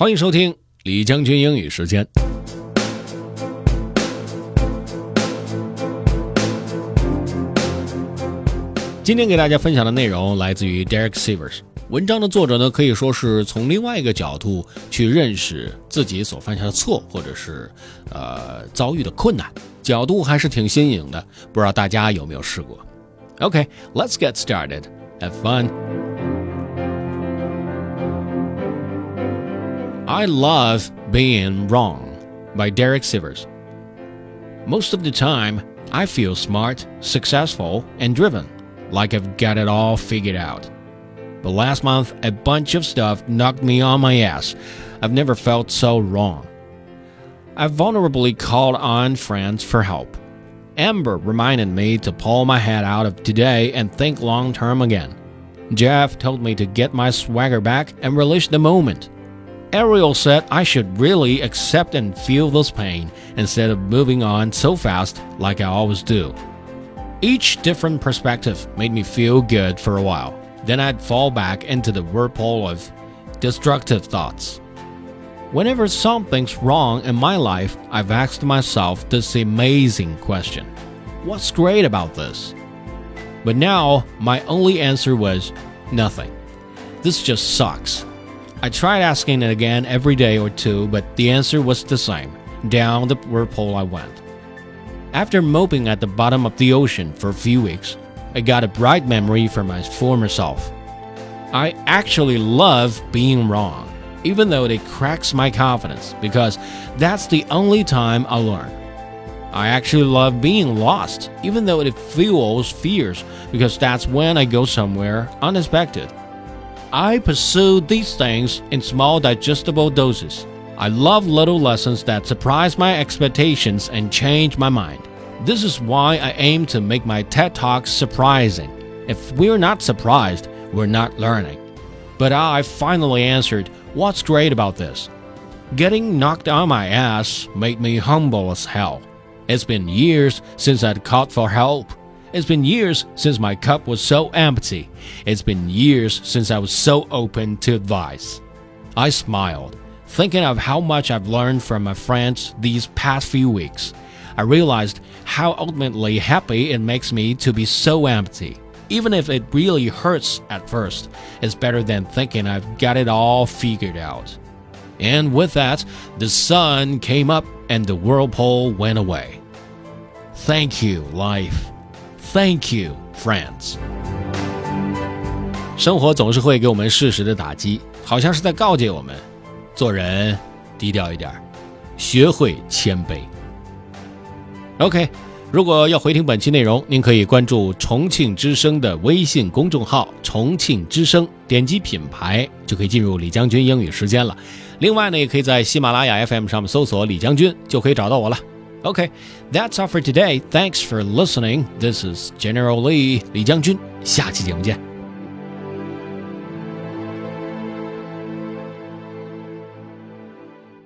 欢迎收听李将军英语时间。今天给大家分享的内容来自于 Derek Sivers。文章的作者呢，可以说是从另外一个角度去认识自己所犯下的错，或者是呃遭遇的困难，角度还是挺新颖的。不知道大家有没有试过？OK，let's、get started. Have fun. I Love Being Wrong by Derek Sivers. Most of the time, I feel smart, successful, and driven, like I've got it all figured out. But last month, a bunch of stuff knocked me on my ass. I've never felt so wrong. I vulnerably called on friends for help. Amber reminded me to pull my head out of today and think long term again. Jeff told me to get my swagger back and relish the moment. Ariel said I should really accept and feel this pain instead of moving on so fast like I always do. Each different perspective made me feel good for a while. Then I'd fall back into the whirlpool of destructive thoughts. Whenever something's wrong in my life, I've asked myself this amazing question What's great about this? But now, my only answer was nothing. This just sucks. I tried asking it again every day or two, but the answer was the same. Down the whirlpool I went. After moping at the bottom of the ocean for a few weeks, I got a bright memory from my former self. I actually love being wrong, even though it cracks my confidence, because that's the only time I learn. I actually love being lost, even though it fuels fears, because that's when I go somewhere unexpected. I pursue these things in small digestible doses. I love little lessons that surprise my expectations and change my mind. This is why I aim to make my TED Talks surprising. If we're not surprised, we're not learning. But I finally answered, What's great about this? Getting knocked on my ass made me humble as hell. It's been years since I'd called for help. It's been years since my cup was so empty. It's been years since I was so open to advice. I smiled, thinking of how much I've learned from my friends these past few weeks. I realized how ultimately happy it makes me to be so empty. Even if it really hurts at first, it's better than thinking I've got it all figured out. And with that, the sun came up and the whirlpool went away. Thank you, life. Thank you, friends。生活总是会给我们适时的打击，好像是在告诫我们，做人低调一点，学会谦卑。OK，如果要回听本期内容，您可以关注重庆之声的微信公众号“重庆之声”，点击品牌就可以进入李将军英语时间了。另外呢，也可以在喜马拉雅 FM 上面搜索“李将军”，就可以找到我了。Okay, that's all for today. Thanks for listening. This is General Lee 李将军，下期节目见。